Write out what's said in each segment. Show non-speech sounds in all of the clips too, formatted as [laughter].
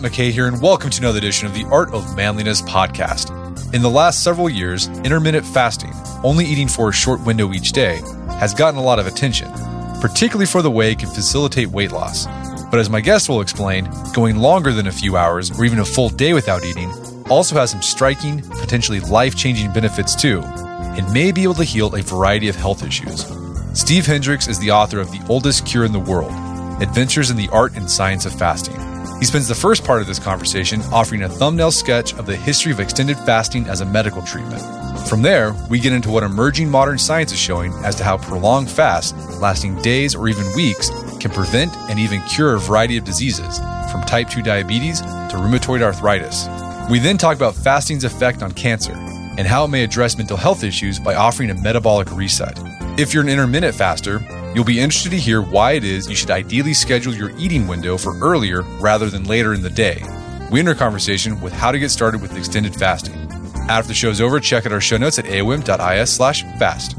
Brett McKay here, and welcome to another edition of the Art of Manliness podcast. In the last several years, intermittent fasting, only eating for a short window each day, has gotten a lot of attention, particularly for the way it can facilitate weight loss. But as my guest will explain, going longer than a few hours or even a full day without eating also has some striking, potentially life changing benefits too, and may be able to heal a variety of health issues. Steve Hendricks is the author of The Oldest Cure in the World Adventures in the Art and Science of Fasting. He spends the first part of this conversation offering a thumbnail sketch of the history of extended fasting as a medical treatment. From there, we get into what emerging modern science is showing as to how prolonged fast, lasting days or even weeks, can prevent and even cure a variety of diseases, from type 2 diabetes to rheumatoid arthritis. We then talk about fasting's effect on cancer and how it may address mental health issues by offering a metabolic reset. If you're an intermittent faster, You'll be interested to hear why it is you should ideally schedule your eating window for earlier rather than later in the day. We end our conversation with how to get started with extended fasting. After the show's over, check out our show notes at aom.is slash fast.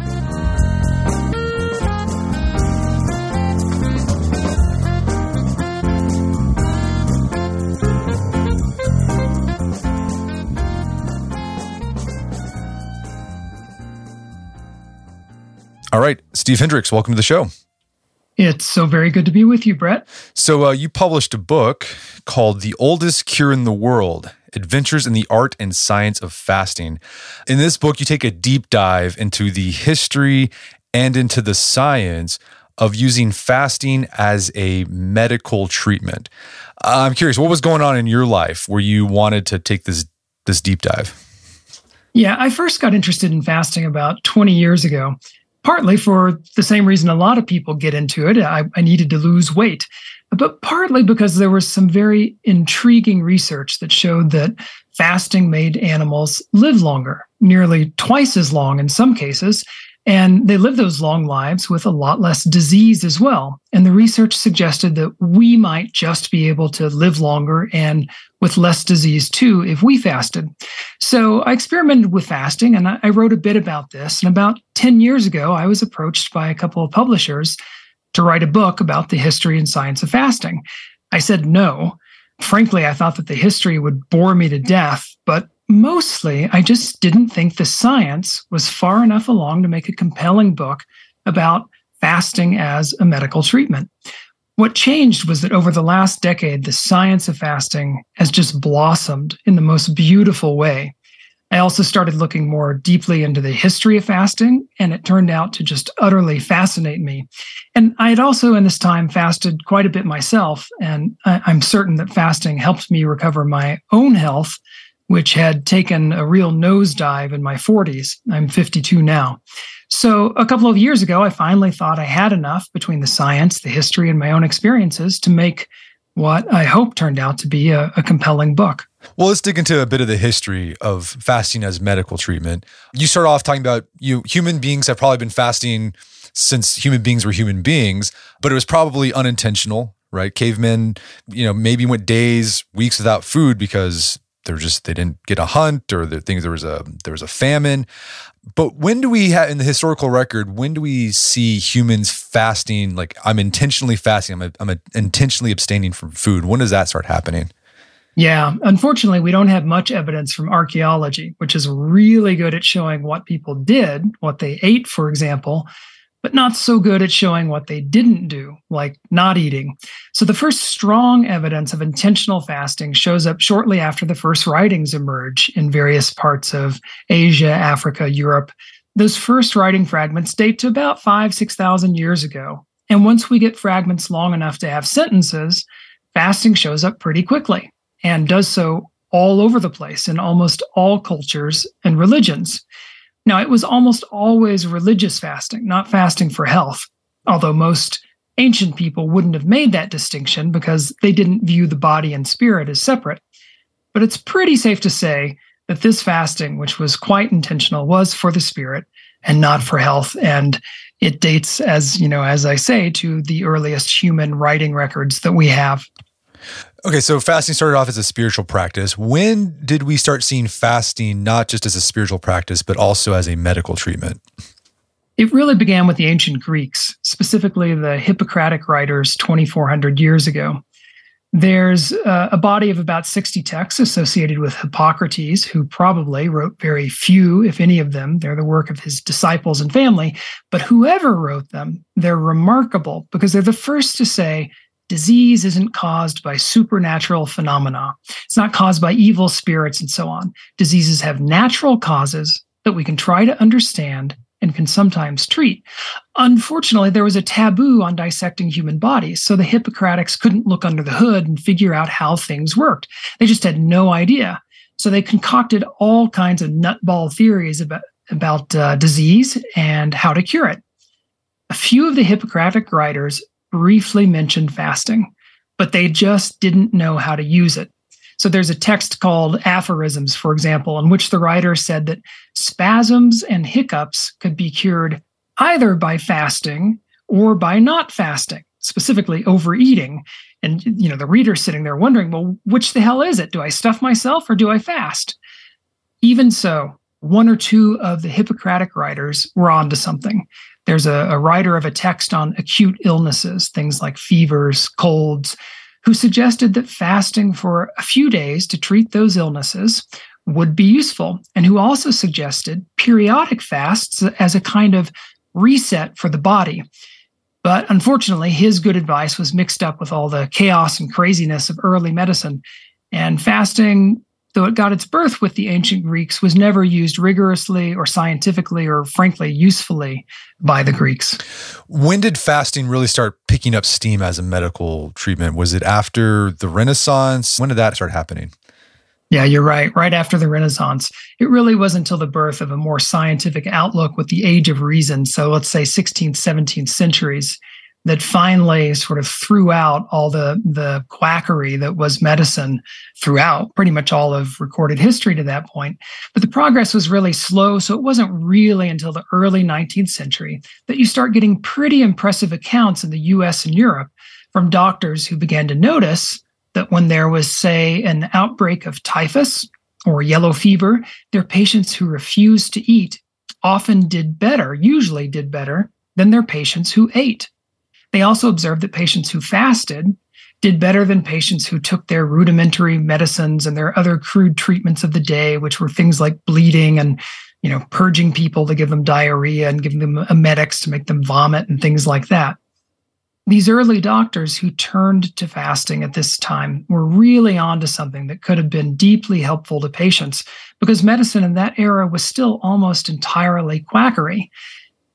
Right, Steve Hendricks, welcome to the show. It's so very good to be with you, Brett. So, uh, you published a book called The Oldest Cure in the World Adventures in the Art and Science of Fasting. In this book, you take a deep dive into the history and into the science of using fasting as a medical treatment. I'm curious, what was going on in your life where you wanted to take this this deep dive? Yeah, I first got interested in fasting about 20 years ago partly for the same reason a lot of people get into it. I, I, needed to lose weight, but partly because there was some very intriguing research that showed that fasting made animals live longer, nearly twice as long in some cases. And they live those long lives with a lot less disease as well. And the research suggested that we might just be able to live longer and with less disease too if we fasted. So I experimented with fasting and I wrote a bit about this. And about 10 years ago, I was approached by a couple of publishers to write a book about the history and science of fasting. I said no. Frankly, I thought that the history would bore me to death, but mostly I just didn't think the science was far enough along to make a compelling book about fasting as a medical treatment. What changed was that over the last decade, the science of fasting has just blossomed in the most beautiful way. I also started looking more deeply into the history of fasting, and it turned out to just utterly fascinate me. And I had also, in this time, fasted quite a bit myself, and I'm certain that fasting helped me recover my own health which had taken a real nosedive in my 40s. I'm 52 now. So, a couple of years ago, I finally thought I had enough between the science, the history, and my own experiences to make what I hope turned out to be a, a, compelling book. Well, let's dig into a bit of the history of fasting as medical treatment. You start off talking about you human beings have probably been fasting since human beings were human beings, but it was probably unintentional, right? Cavemen, you know, maybe went days, weeks without food because they're just they didn't get a hunt or the things there was a there was a famine. But when do we have in the historical record when do we see humans fasting? Like i'm intentionally fasting. I'm, a, I'm a intentionally abstaining from food. When does that start happening? Yeah, unfortunately, we don't have much evidence from archaeology, which is really good at showing what people did, what they ate, for example, but not so good at showing what they didn't do, like not eating. So the first strong evidence of intentional fasting shows up shortly after the first writings emerge in various parts of Asia, Africa, Europe. Those first writing fragments date to about five, 6,000 years ago. And once we get fragments long enough to have sentences, fasting shows up pretty quickly and does so all over the place in almost all cultures and religions. Now, it was almost always religious fasting, not fasting for health, although most ancient people wouldn't have made that distinction because they didn't view the body and spirit as separate. But it's pretty safe to say that this fasting, which was quite intentional, was for the spirit and not for health. And it dates, as you know, as I say, to the earliest human writing records that we have. Okay, so fasting started off as a spiritual practice. When did we start seeing fasting not just as a spiritual practice, but also as a medical treatment? It really began with the ancient Greeks, specifically the Hippocratic writers 2,400 years ago. There's uh, a body of about 60 texts associated with Hippocrates, who probably wrote very few, if any of them. They're the work of his disciples and family. But whoever wrote them, they're remarkable because they're the first to say disease isn't caused by supernatural phenomena. It's not caused by evil spirits and so on. Diseases have natural causes that we can try to understand and can sometimes treat. Unfortunately, there was a taboo on dissecting human bodies, so the Hippocratics couldn't look under the hood and figure out how things worked. They just had no idea. So they concocted all kinds of nutball theories about, about uh, disease and how to cure it. A few of the Hippocratic writers briefly mentioned fasting, but they just didn't know how to use it. So there's a text called Aphorisms, for example, in which the writer said that spasms and hiccups could be cured either by fasting or by not fasting, specifically overeating. And you know, the reader's sitting there wondering, well, which the hell is it? Do I stuff myself or do I fast? Even so, one or two of the Hippocratic writers were onto something. There's a, a writer of a text on acute illnesses, things like fevers, colds, who suggested that fasting for a few days to treat those illnesses would be useful, and who also suggested periodic fasts as a kind of reset for the body. But unfortunately, his good advice was mixed up with all the chaos and craziness of early medicine. And fasting though it got its birth with the ancient Greeks, was never used rigorously or scientifically or frankly usefully by the Greeks. When did fasting really start picking up steam as a medical treatment? Was it after the Renaissance? When did that start happening? Yeah, you're right. Right after the Renaissance. It really was until the birth of a more scientific outlook with the age of reason. So let's say 16th, 17th centuries that finally sort of threw out all the the quackery that was medicine throughout pretty much all of recorded history to that point. But the progress was really slow so it wasn't really until the early 19th century that you start getting pretty impressive accounts in the US and Europe from doctors who began to notice that when there was say an outbreak of typhus or yellow fever their patients who refused to eat often did better usually did better than their patients who ate they also observed that patients who fasted did better than patients who took their rudimentary medicines and their other crude treatments of the day, which were things like bleeding and you know purging people to give them diarrhea and giving them emetics to make them vomit and things like that. These early doctors who turned to fasting at this time were really onto something that could have been deeply helpful to patients because medicine in that era was still almost entirely quackery.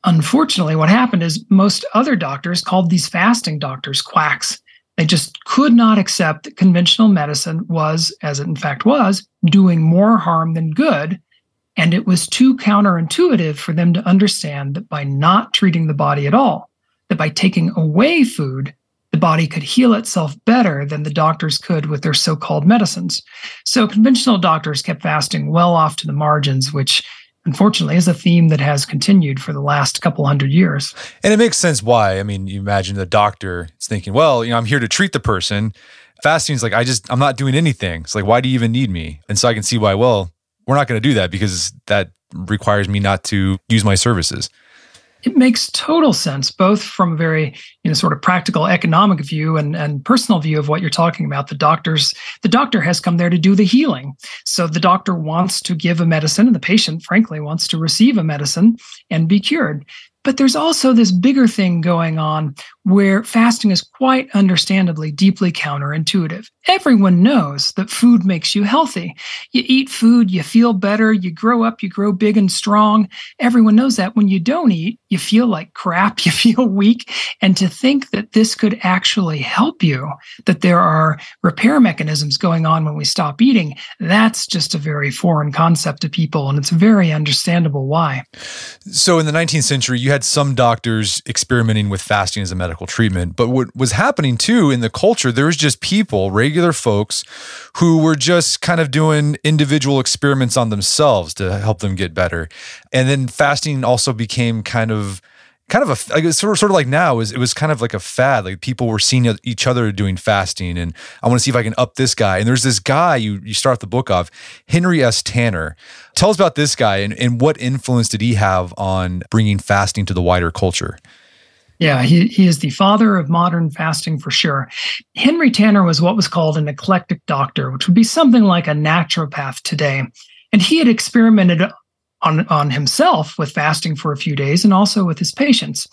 Unfortunately, what happened is most other doctors called these fasting doctors quacks. They just could not accept that conventional medicine was, as it in fact was, doing more harm than good. And it was too counterintuitive for them to understand that by not treating the body at all, that by taking away food, the body could heal itself better than the doctors could with their so called medicines. So conventional doctors kept fasting well off to the margins, which unfortunately is a theme that has continued for the last couple hundred years. And it makes sense why. I mean, you imagine the doctor is thinking, well, you know, I'm here to treat the person. Fasting is like, I just, I'm not doing anything. It's like, why do you even need me? And so I can see why, well, we're not going to do that because that requires me not to use my services. It makes total sense, both from a very, you know, sort of practical economic view and, and personal view of what you're talking about. The doctors, the doctor has come there to do the healing. So the doctor wants to give a medicine, and the patient, frankly, wants to receive a medicine and be cured. But there's also this bigger thing going on where fasting is quite understandably deeply counterintuitive. Everyone knows that food makes you healthy. You eat food, you feel better, you grow up, you grow big and strong. Everyone knows that. When you don't eat, you feel like crap, [laughs] you feel weak. And to think that this could actually help you, that there are repair mechanisms going on when we stop eating, that's just a very foreign concept to people. And it's very understandable why. So in the 19th century, you had some doctors experimenting with fasting as a medical treatment. But what was happening too in the culture, there was just people, regular folks, who were just kind of doing individual experiments on themselves to help them get better. And then fasting also became kind of kind of a like sort of, sort of like now is it was kind of like a fad. Like people were seeing each other doing fasting and i want to see if i can up this guy. And there's this guy you you start the book of henry s. Tanner. Tell us about this guy and, and what influence did he have on bringing fasting to the wider culture yeah, he, he is the father of modern fasting for sure. Henry Tanner was what was called an eclectic doctor, which would be something like a naturopath today. And he had experimented on, on himself with fasting for a few days and also with his patients.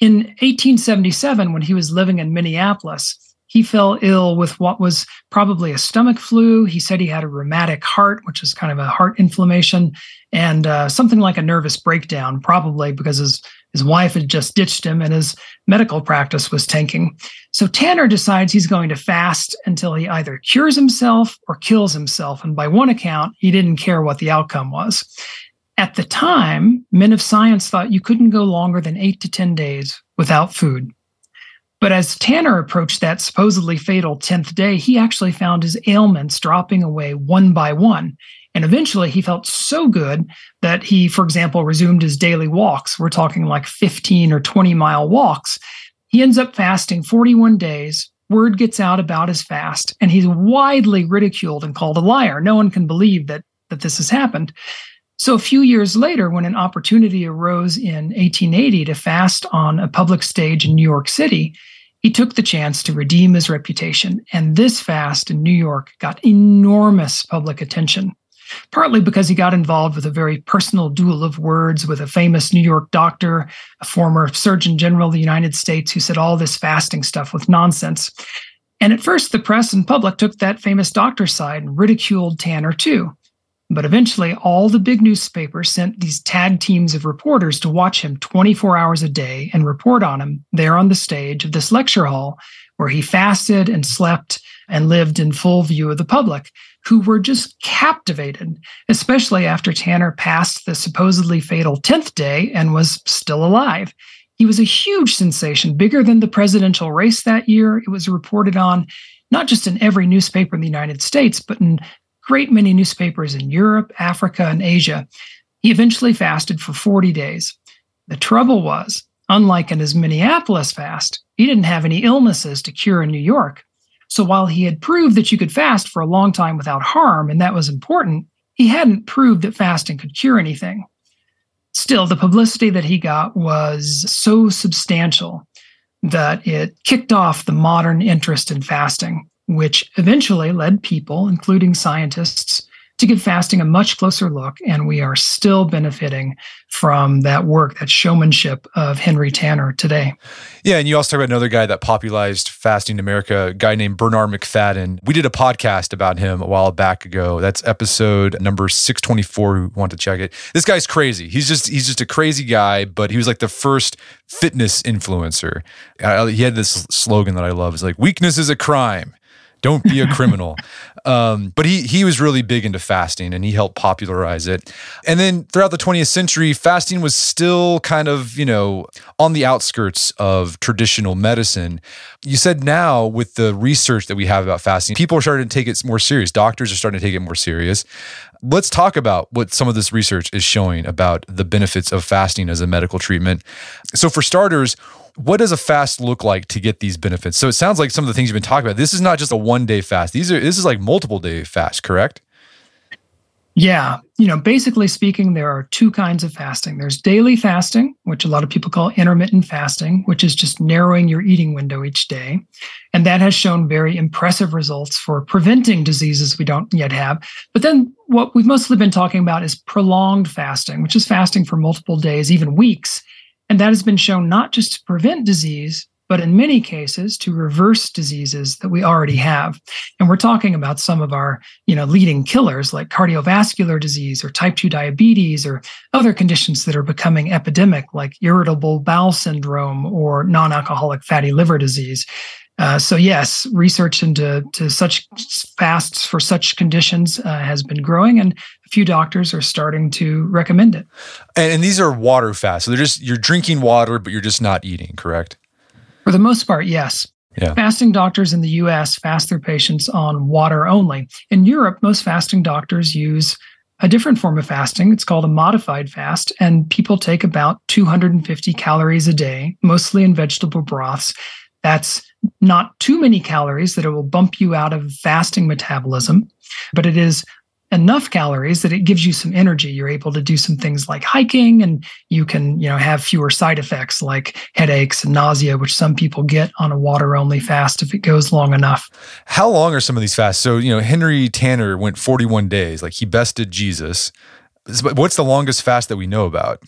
In 1877, when he was living in Minneapolis, he fell ill with what was probably a stomach flu. He said he had a rheumatic heart, which is kind of a heart inflammation, and uh, something like a nervous breakdown, probably because his, his wife had just ditched him and his medical practice was tanking. So Tanner decides he's going to fast until he either cures himself or kills himself. And by one account, he didn't care what the outcome was. At the time, men of science thought you couldn't go longer than eight to 10 days without food. But as Tanner approached that supposedly fatal 10th day, he actually found his ailments dropping away one by one. And eventually he felt so good that he, for example, resumed his daily walks. We're talking like 15 or 20 mile walks. He ends up fasting 41 days. Word gets out about his fast, and he's widely ridiculed and called a liar. No one can believe that, that this has happened. So, a few years later, when an opportunity arose in 1880 to fast on a public stage in New York City, he took the chance to redeem his reputation. And this fast in New York got enormous public attention, partly because he got involved with a very personal duel of words with a famous New York doctor, a former Surgeon General of the United States, who said all this fasting stuff was nonsense. And at first, the press and public took that famous doctor's side and ridiculed Tanner too. But eventually, all the big newspapers sent these tag teams of reporters to watch him 24 hours a day and report on him there on the stage of this lecture hall where he fasted and slept and lived in full view of the public, who were just captivated, especially after Tanner passed the supposedly fatal 10th day and was still alive. He was a huge sensation, bigger than the presidential race that year. It was reported on not just in every newspaper in the United States, but in great many newspapers in Europe, Africa, and Asia. He eventually fasted for 40 days. The trouble was, unlike in his Minneapolis fast, he didn't have any illnesses to cure in New York. So while he had proved that you could fast for a long time without harm, and that was important, he hadn't proved that fasting could cure anything. Still, the publicity that he got was so substantial that it kicked off the modern interest in fasting which eventually led people, including scientists, to give fasting a much closer look. And we are still benefiting from that work, that showmanship of Henry Tanner today. Yeah. And you also talk about another guy that popularized fasting in America, a guy named Bernard Macfadden. We did a podcast about him a while back ago. That's episode number 624. Who want to check it? This guy's crazy. He's just, he's just a crazy guy, but he was like the first fitness influencer. He had this slogan that I love. It's like, weakness is a crime. Don't be a criminal. [laughs] um, but he he was really big into fasting and he helped popularize it. And then throughout the 20th century, fasting was still kind of, you know, on the outskirts of traditional medicine. You said now with the research that we have about fasting, people are starting to take it more serious. Doctors are starting to take it more serious. Let's talk about what some of this research is showing about the benefits of fasting as a medical treatment. So for starters, what does a fast look like to get these benefits? So it sounds like some of the things you've been talking about. This is not just a one day fast. These are this is like multiple day fast, correct? Yeah. You know, basically speaking, there are two kinds of fasting. There's daily fasting, which a lot of people call intermittent fasting, which is just narrowing your eating window each day. And that has shown very impressive results for preventing diseases we don't yet have. But then what we've mostly been talking about is prolonged fasting, which is fasting for multiple days, even weeks. And that has been shown not just to prevent disease, but in many cases to reverse diseases that we already have. And we're talking about some of our, you know, leading killers like cardiovascular disease or type 2 diabetes or other conditions that are becoming epidemic like irritable bowel syndrome or non-alcoholic fatty liver disease. Uh, so yes, research into to such fasts for such conditions uh, has been growing, and few doctors are starting to recommend it. And, and these are water fasts, so they're just you're drinking water, but you're just not eating, correct? For the most part, yes. Yeah. Fasting doctors in the US fast their patients on water only. In Europe, most fasting doctors use a different form of fasting. It's called a modified fast, and people take about 250 calories a day, mostly in vegetable broths. That's not too many calories that it will bump you out of fasting metabolism, but it is enough calories that it gives you some energy. You're able to do some things like hiking and you can you know have fewer side effects like headaches and nausea which some people get on a water only fast if it goes long enough. How long are some of these fasts? So you know henry tanner went 41 days. Like he bested jesus. What's the longest fast that we know about?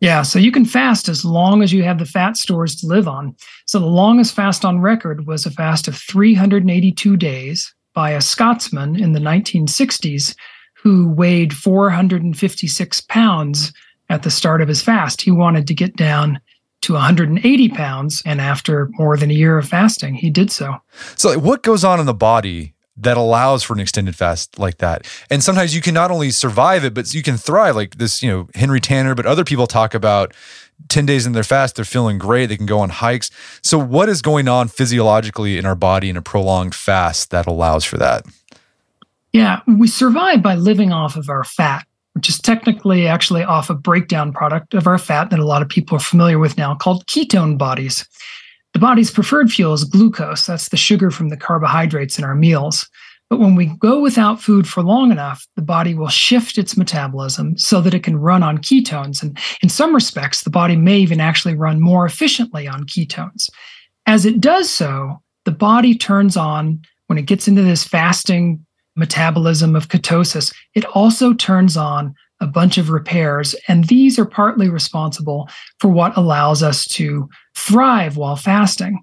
Yeah, so you can fast as long as you have the fat stores to live on. So the longest fast on record was a fast of 382 days by a Scotsman in the 1960s who weighed 456 pounds at the start of his fast. He wanted to get down to 180 pounds. And after more than a year of fasting, he did so. So, what goes on in the body that allows for an extended fast like that? And sometimes you can not only survive it, but you can thrive. Like this, you know, Henry Tanner, but other people talk about 10 days in their fast, they're feeling great. They can go on hikes. So, what is going on physiologically in our body in a prolonged fast that allows for that? Yeah, we survive by living off of our fat, which is technically actually off a breakdown product of our fat that a lot of people are familiar with now called ketone bodies. The body's preferred fuel is glucose. That's the sugar from the carbohydrates in our meals. But when we go without food for long enough, the body will shift its metabolism so that it can run on ketones. And in some respects, the body may even actually run more efficiently on ketones. As it does so, the body turns on, when it gets into this fasting metabolism of ketosis, it also turns on a bunch of repairs. And these are partly responsible for what allows us to thrive while fasting.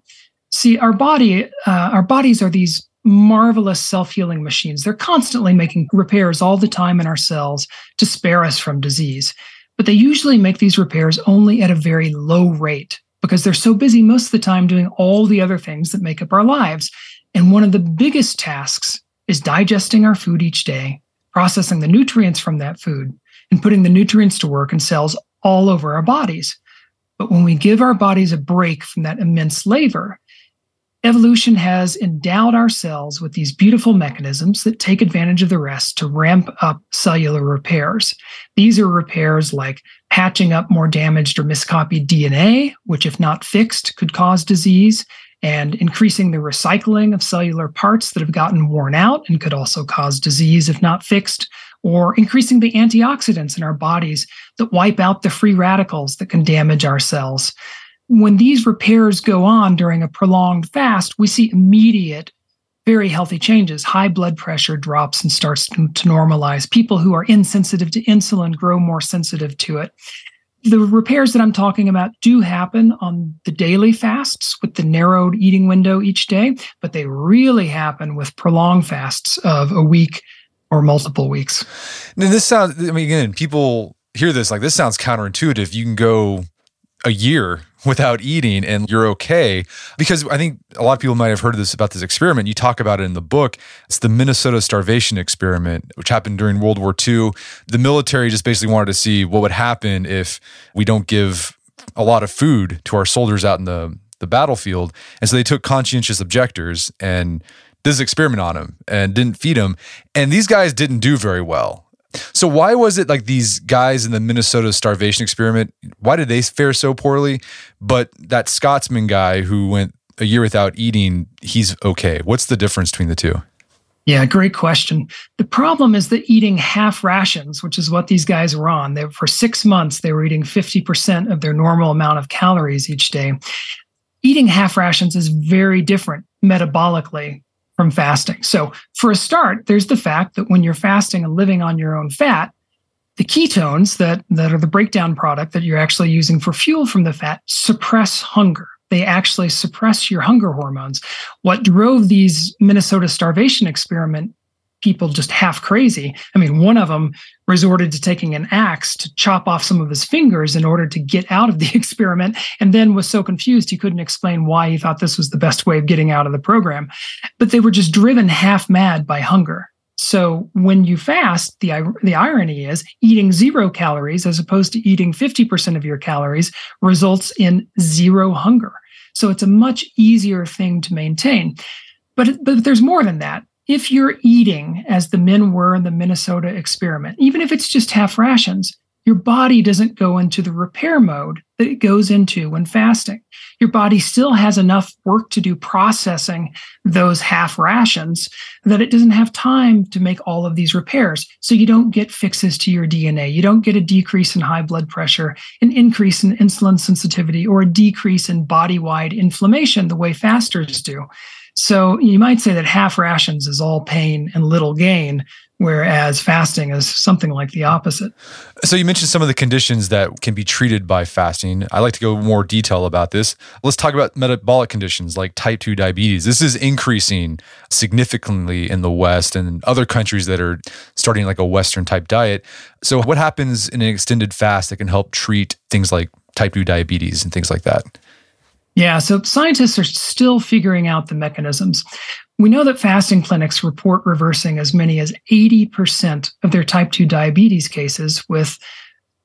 See, our body, uh, our bodies are these marvelous self healing machines. They're constantly making repairs all the time in our cells to spare us from disease. But they usually make these repairs only at a very low rate because they're so busy most of the time doing all the other things that make up our lives. And one of the biggest tasks is digesting our food each day, processing the nutrients from that food, and putting the nutrients to work in cells all over our bodies. But when we give our bodies a break from that immense labor, Evolution has endowed our cells with these beautiful mechanisms that take advantage of the rest to ramp up cellular repairs. These are repairs like patching up more damaged or miscopied DNA, which, if not fixed, could cause disease, and increasing the recycling of cellular parts that have gotten worn out and could also cause disease if not fixed, or increasing the antioxidants in our bodies that wipe out the free radicals that can damage our cells when these repairs go on during a prolonged fast, we see immediate, very healthy changes. High blood pressure drops and starts to, to normalize. People who are insensitive to insulin grow more sensitive to it. The repairs that I'm talking about do happen on the daily fasts with the narrowed eating window each day, but they really happen with prolonged fasts of a week or multiple weeks. Now, this sounds, I mean, again, people hear this like this sounds counterintuitive. You can go a year without eating and you're okay. Because i think a lot of people might have heard this about this experiment. You talk about it in the book. It's the minnesota starvation experiment which happened during world war ii the military just basically wanted to see what would happen if we don't give a lot of food to our soldiers out in the the battlefield. And so they took conscientious objectors and this experiment on them and didn't feed them and these guys didn't do very well so why was it like these guys in the Minnesota starvation experiment? Why did they fare so poorly? But that Scotsman guy who went a year without eating, he's okay. What's the difference between the two? Yeah, great question. The problem is that eating half rations, which is what these guys were on, they, for six months, they were eating 50% of their normal amount of calories each day. Eating half rations is very different metabolically from fasting. So, for a start, there's the fact that when you're fasting and living on your own fat, the ketones that, that are the breakdown product that you're actually using for fuel from the fat suppress hunger they actually suppress your hunger hormones. What drove these Minnesota starvation experiment people just half crazy. I mean, one of them resorted to taking an axe to chop off some of his fingers in order to get out of the [laughs] experiment, and then was so confused he couldn't explain why he thought this was the best way of getting out of the program. But they were just driven half mad by hunger. So when you fast, the, the irony is eating zero calories as opposed to eating 50% of your calories results in zero hunger. So it's a much easier thing to maintain. But, but there's more than that. If you're eating as the men were in the Minnesota experiment, even if it's just half rations, your body doesn't go into the repair mode that it goes into when fasting. Your body still has enough work to do processing those half rations that it doesn't have time to make all of these repairs. So you don't get fixes to your DNA. You don't get a decrease in high blood pressure, an increase in insulin sensitivity, or a decrease in body wide inflammation the way fasters do. So you might say that half rations is all pain and little gain, whereas fasting is something like the opposite. So you mentioned some of the conditions that can be treated by fasting. I like to go more detail about this. Let's talk about metabolic conditions like type 2 diabetes. This is increasing significantly in the West and other countries that are starting like a western type diet. So what happens in an extended fast that can help treat things like type 2 diabetes and things like that? Yeah, so scientists are still figuring out the mechanisms. We know that fasting clinics report reversing as many as 80% of their type 2 diabetes cases with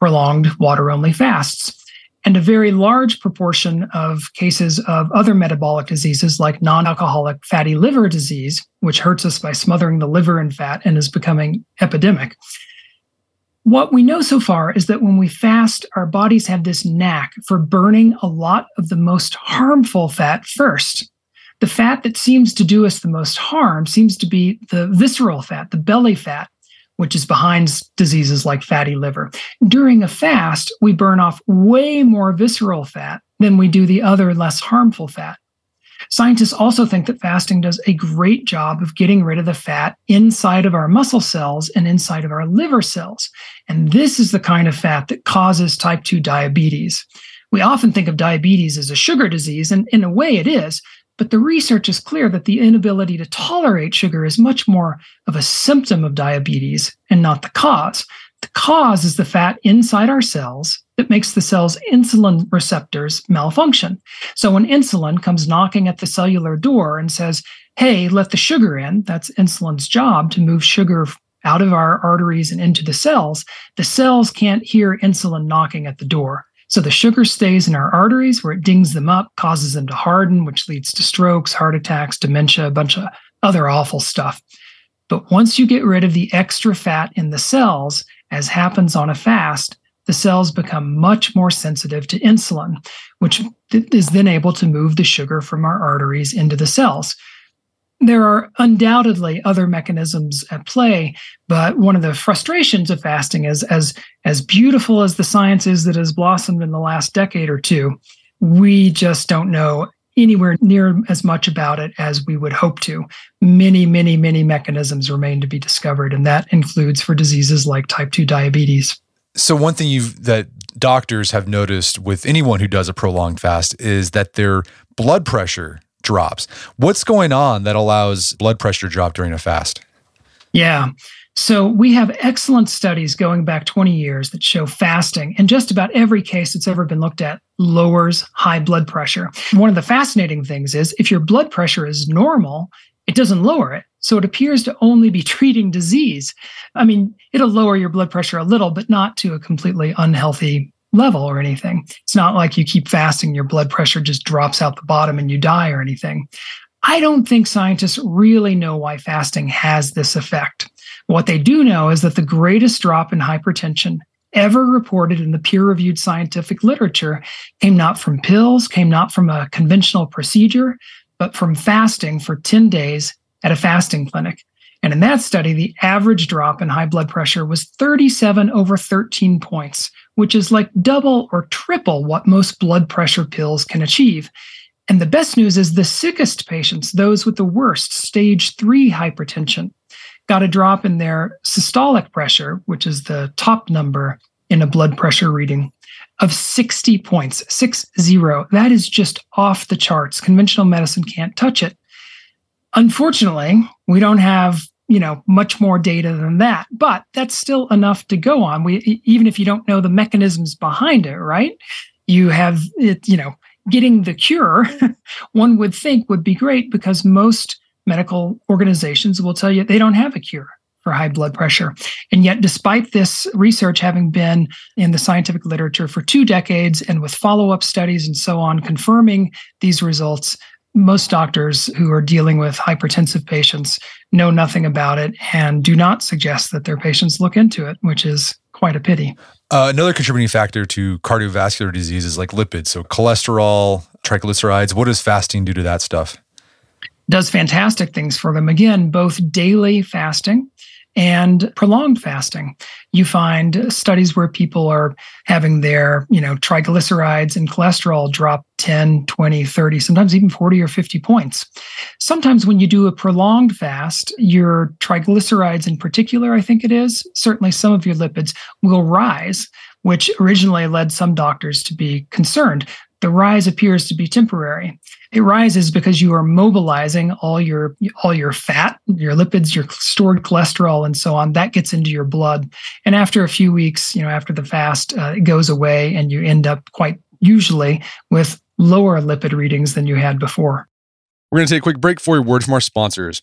prolonged water only fasts. And a very large proportion of cases of other metabolic diseases like non alcoholic fatty liver disease, which hurts us by smothering the liver in fat and is becoming epidemic. What we know so far is that when we fast, our bodies have this knack for burning a lot of the most harmful fat first. The fat that seems to do us the most harm seems to be the visceral fat, the belly fat, which is behind diseases like fatty liver. During a fast, we burn off way more visceral fat than we do the other less harmful fat. Scientists also think that fasting does a great job of getting rid of the fat inside of our muscle cells and inside of our liver cells. And this is the kind of fat that causes type 2 diabetes. We often think of diabetes as a sugar disease, and in a way it is, but the research is clear that the inability to tolerate sugar is much more of a symptom of diabetes and not the cause. The cause is the fat inside our cells that makes the cell's insulin receptors malfunction. So when insulin comes knocking at the cellular door and says, Hey, let the sugar in, that's insulin's job to move sugar out of our arteries and into the cells. The cells can't hear insulin knocking at the door. So the sugar stays in our arteries where it dings them up, causes them to harden, which leads to strokes, heart attacks, dementia, a bunch of other awful stuff. But once you get rid of the extra fat in the cells, as happens on a fast, the cells become much more sensitive to insulin, which is then able to move the sugar from our arteries into the cells. There are undoubtedly other mechanisms at play, but one of the frustrations of fasting is as, as beautiful as the science is that has blossomed in the last decade or two, we just don't know anywhere near as much about it as we would hope to. Many, many, many mechanisms remain to be discovered, and that includes for diseases like type 2 diabetes. So one thing you that doctors have noticed with anyone who does a prolonged fast is that their blood pressure drops. What's going on that allows blood pressure drop during a fast? Yeah. So we have excellent studies going back 20 years that show fasting in just about every case that's ever been looked at lowers high blood pressure. One of the fascinating things is if your blood pressure is normal, it doesn't lower it. So it appears to only be [laughs] treating disease. I mean, it'll lower your blood pressure a little, but not to a completely unhealthy level or anything. It's not like you keep fasting, your blood pressure just drops out the bottom and you die or anything. I don't think scientists really know why fasting has this effect. What they do know is that the greatest drop in hypertension ever reported in the peer reviewed scientific literature came not from pills, came not from a conventional procedure, but from fasting for 10 days at a fasting clinic. And in that study, the average drop in high blood pressure was 37 over 13 points, which is like double or triple what most blood pressure pills can achieve. And the best news is the sickest patients, those with the worst stage three hypertension, got a drop in their systolic pressure, which is the top number in a blood pressure reading, of 60 points, six zero. That is just off the charts. Conventional medicine can't touch it. Unfortunately, we don't have you know much more data than that but that's still enough to go on we even if you don't know the mechanisms behind it right you have it you know getting the cure [laughs] one would think would be great because most medical organizations will tell you they don't have a cure for high blood pressure. And yet, despite this research having been in the scientific literature for two decades and with follow up studies and so on confirming these results, most doctors who are dealing with hypertensive patients know nothing about it and do not suggest that their patients look into it, which is quite a pity. Uh, another contributing factor to cardiovascular disease is like lipids, so cholesterol, triglycerides. What does fasting do to that stuff? Does fantastic things for them. Again, both daily fasting and prolonged fasting. You find studies where people are having their, you know, triglycerides and cholesterol drop 10, 20, 30, sometimes even 40 or 50 points. Sometimes when you do a prolonged fast, your triglycerides in particular, I think it is, certainly some of your lipids will rise, which originally led some doctors to be concerned. The rise appears to be temporary. It rises because you are mobilizing all your all your fat, your lipids, your stored cholesterol, and so on. That gets into your blood, and after a few weeks, you know, after the fast, uh, it goes away, and you end up quite usually with lower lipid readings than you had before. We're going to take a quick break for a word from our sponsors.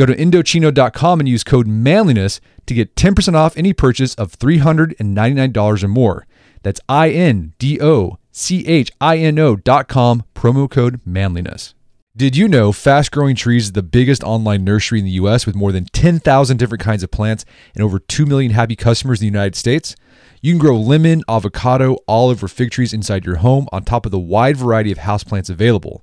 Go to Indochino.com and use code manliness to get 10% off any purchase of $399 or more. That's I N D O C H I N O.com, promo code manliness. Did you know Fast Growing Trees is the biggest online nursery in the US with more than 10,000 different kinds of plants and over 2 million happy customers in the United States? You can grow lemon, avocado, olive, or fig trees inside your home on top of the wide variety of houseplants available.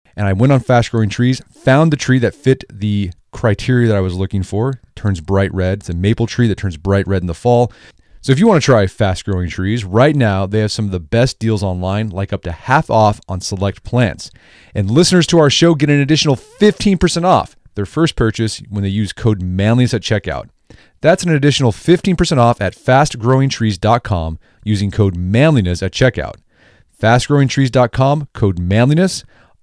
And I went on Fast Growing Trees, found the tree that fit the criteria that I was looking for. Turns bright red. It's a maple tree that turns bright red in the fall. So if you want to try fast growing trees, right now they have some of the best deals online, like up to half off on select plants. And listeners to our show get an additional 15% off their first purchase when they use code manliness at checkout. That's an additional 15% off at fastgrowingtrees.com using code manliness at checkout. Fastgrowingtrees.com, code manliness.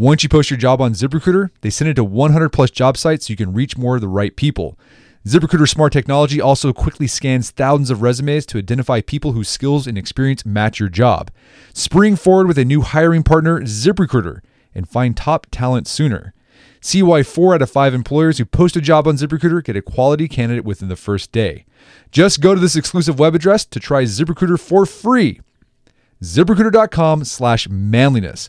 Once you post your job on ZipRecruiter, they send it to 100 plus job sites so you can reach more of the right people. ZipRecruiter smart technology also quickly scans thousands of resumes to identify people whose skills and experience match your job. Spring forward with a new hiring partner, ZipRecruiter, and find top talent sooner. See why four out of five employers who post a job on ZipRecruiter get a quality candidate within the first day. Just go to this exclusive web address to try ZipRecruiter for free. ZipRecruiter.com slash manliness.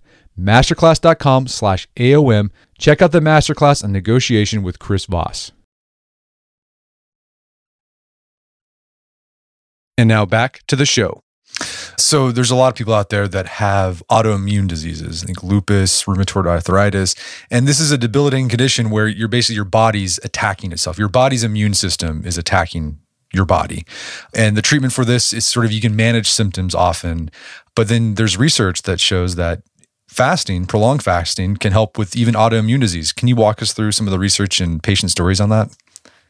Masterclass.com slash AOM. Check out the masterclass on negotiation with Chris Voss. And now back to the show. So there's a lot of people out there that have autoimmune diseases, I think lupus, rheumatoid arthritis, and this is a debilitating condition where you're basically your body's attacking itself. Your body's immune system is attacking your body. And the treatment for this is sort of you can manage symptoms often, but then there's research that shows that fasting, prolonged fasting, can help with even autoimmune disease. Can you walk us through some of the research and patient stories on that?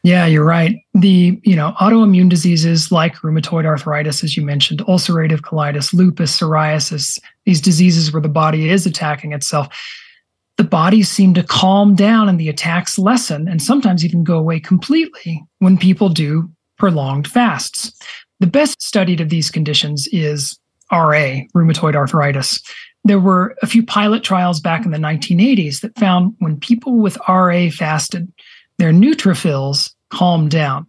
Yeah, you're right. The, you know, autoimmune diseases like rheumatoid arthritis, as you mentioned, ulcerative colitis, lupus, psoriasis, these diseases where the body is attacking itself, the bodies seem to calm down and the attacks lessen and sometimes even go away completely when people do prolonged fasts. The best studied of these conditions is RA, rheumatoid arthritis there were a few pilot trials back in the 1980s that found when people with RA fasted, their neutrophils calmed down.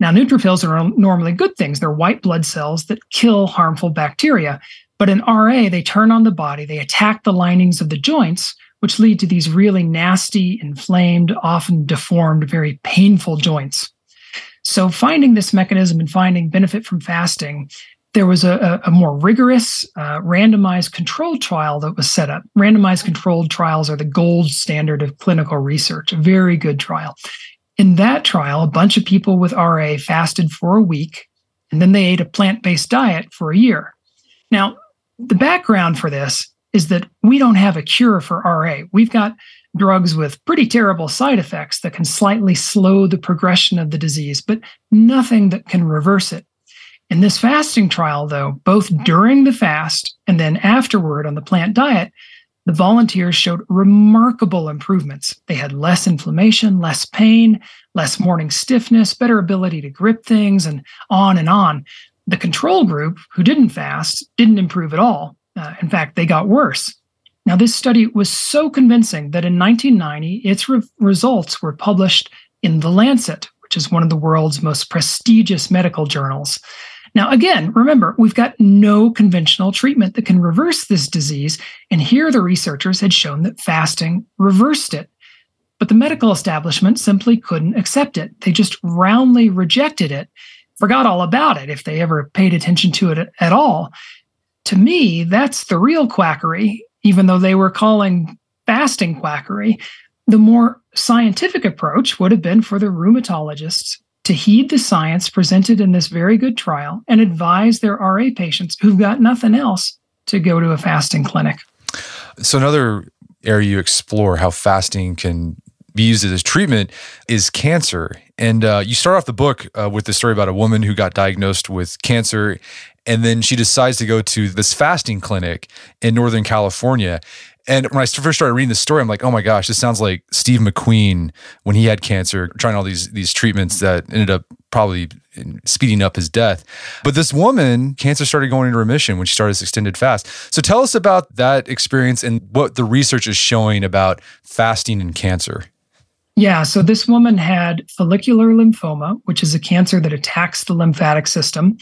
Now, neutrophils are normally good things. They're white blood cells that kill harmful bacteria. But in RA, they turn on the body, they attack the linings of the joints, which lead to these really nasty, inflamed, often deformed, very painful joints. So, finding this mechanism and finding benefit from fasting there was a, a more rigorous uh, randomized controlled trial that was set up. Randomized controlled trials are the gold standard of clinical research, a very good trial. In that trial, a bunch of people with RA fasted for a week and then they ate a plant based diet for a year. Now, the background for this is that we don't have a cure for RA. We've got drugs with pretty terrible side effects that can slightly slow the progression of the disease, but nothing that can reverse it. In this fasting trial, though, both during the fast and then afterward on the plant diet, the volunteers showed remarkable improvements. They had less inflammation, less pain, less morning stiffness, better ability to grip things, and on and on. The control group, who didn't fast, didn't improve at all. Uh, in fact, they got worse. Now, this study was so convincing that in 1990, its re- results were published in The Lancet, which is one of the world's most prestigious medical journals. Now, again, remember, we've got no conventional treatment that can reverse this disease. And here the researchers had shown that fasting reversed it. But the medical establishment simply couldn't accept it. They just roundly rejected it, forgot all about it if they ever paid attention to it at all. To me, that's the real quackery, even though they were calling fasting quackery. The more scientific approach would have been for the rheumatologists to heed the science presented in this very good trial and advise their RA patients who've got nothing else to go to a fasting clinic. So, another area you explore how fasting can be used as treatment is cancer. And uh, you start off the book uh, with the story about a woman who got diagnosed with cancer. And then she decides to go to this fasting clinic in Northern California. And when I first started reading the story, I'm like, oh my gosh, this sounds like Steve McQueen when he had cancer, trying all these these treatments that ended up probably speeding up his death. But this woman, cancer started going into remission when she started this extended fast. So tell us about that experience and what the research is showing about fasting and cancer. Yeah, so this woman had follicular lymphoma, which is a cancer that attacks the lymphatic system.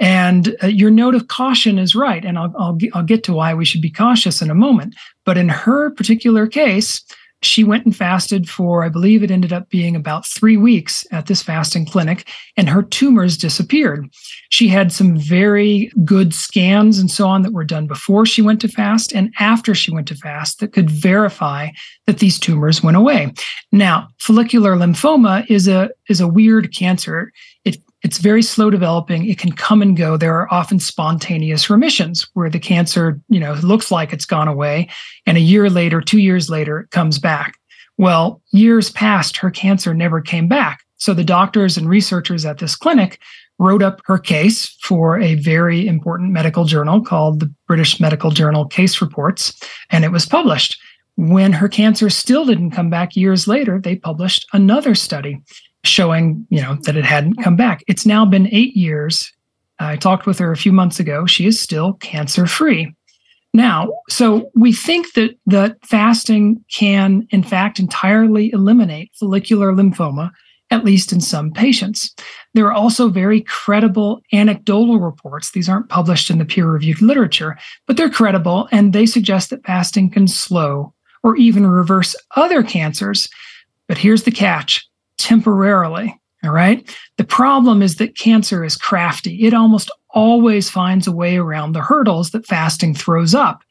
And uh, your note of caution is right. And I'll, I'll, I'll get to why we should be cautious in a moment. But in her particular case, she went and fasted for, I believe it ended up being about three weeks at this fasting clinic, and her tumors disappeared. She had some very good scans and so on that were done before she went to fast and after she went to fast that could verify that these tumors went away. Now, follicular lymphoma is a is a weird cancer. It it's very slow developing. It can come and go. There are often spontaneous remissions where the cancer, you know, looks like it's gone away. And a year later, two years later, it comes back. Well, years passed, her cancer never came back. So the doctors and researchers at this clinic wrote up her case for a very important medical journal called the British Medical Journal Case Reports, and it was published. When her cancer still didn't come back years later, they published another study showing, you know, that it hadn't come back. It's now been eight years. I talked with her a few months ago. She is still cancer free. Now, so we think that that fasting can, in fact, entirely eliminate follicular lymphoma, at least in some patients. There are also very credible anecdotal reports. These aren't published in the peer reviewed literature, but they're credible and they suggest that fasting can slow or even reverse other cancers. But here's the catch temporarily. All right. The problem is that cancer is crafty. It almost always finds a way around the hurdles that fasting throws up.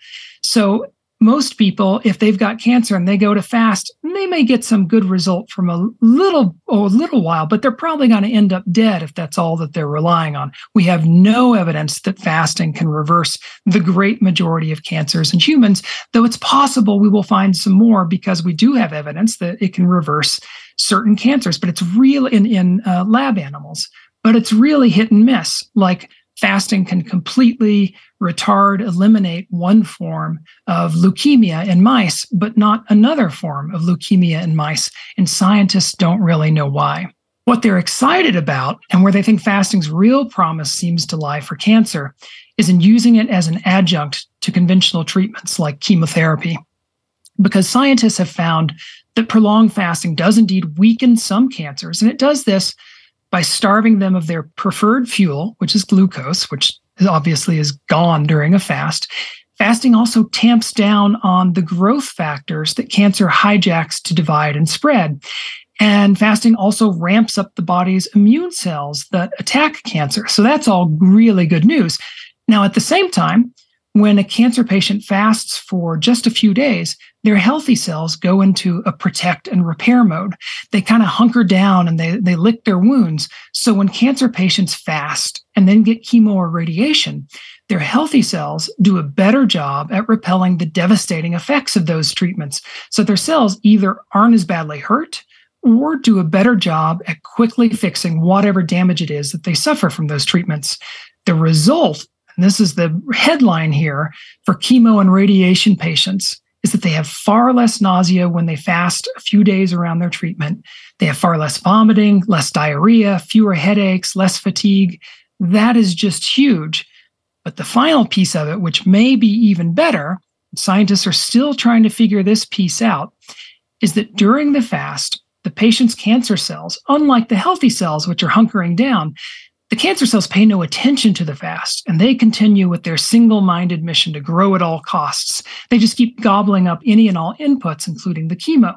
So most people, if they've got cancer and they go to fast, they may get some good result from a little oh, a little while, but they're probably going to end up dead if that's all that they're relying on. We have no evidence that fasting can reverse the great majority of cancers in humans, though it's possible we will find some more because we do have evidence that it can reverse certain cancers, but it's real in in uh, lab animals. But it's really hit and miss. Like fasting can completely retard, eliminate one form of leukemia in mice, but not another form of leukemia in mice. And scientists don't really know why. What they're excited about and where they think fasting's real promise seems to lie for cancer is in using it as an adjunct to conventional treatments like chemotherapy. Because scientists have found that prolonged fasting does indeed weaken some cancers, and it does this by starving them of their preferred fuel, which is glucose, which obviously is gone during a fast. Fasting also tamps down on the growth factors that cancer hijacks to divide and spread. And fasting also ramps up the body's immune cells that attack cancer. So that's all really good news. Now, at the same time, when a cancer patient fasts for just a few days, their healthy cells go into a protect and repair mode. They kind of hunker down and they, they lick their wounds. So when cancer patients fast and then get chemo or radiation, their healthy cells do a better job at repelling the devastating effects of those treatments. So their cells either aren't as badly hurt or do a better job at quickly fixing whatever damage it is that they suffer from those treatments. The result this is the headline here for chemo and radiation patients, is that they have far less nausea when they fast a few days around their treatment. They have far less vomiting, less diarrhea, fewer headaches, less fatigue. That is just huge. But the final piece of it, which may be even better, scientists are still trying to figure this piece out, is that during the fast, the patient's cancer cells, unlike the healthy cells, which are hunkering down, the cancer cells pay no attention to the fast and they continue with their single minded mission to grow at all costs. They just keep gobbling up any and all inputs, including the chemo.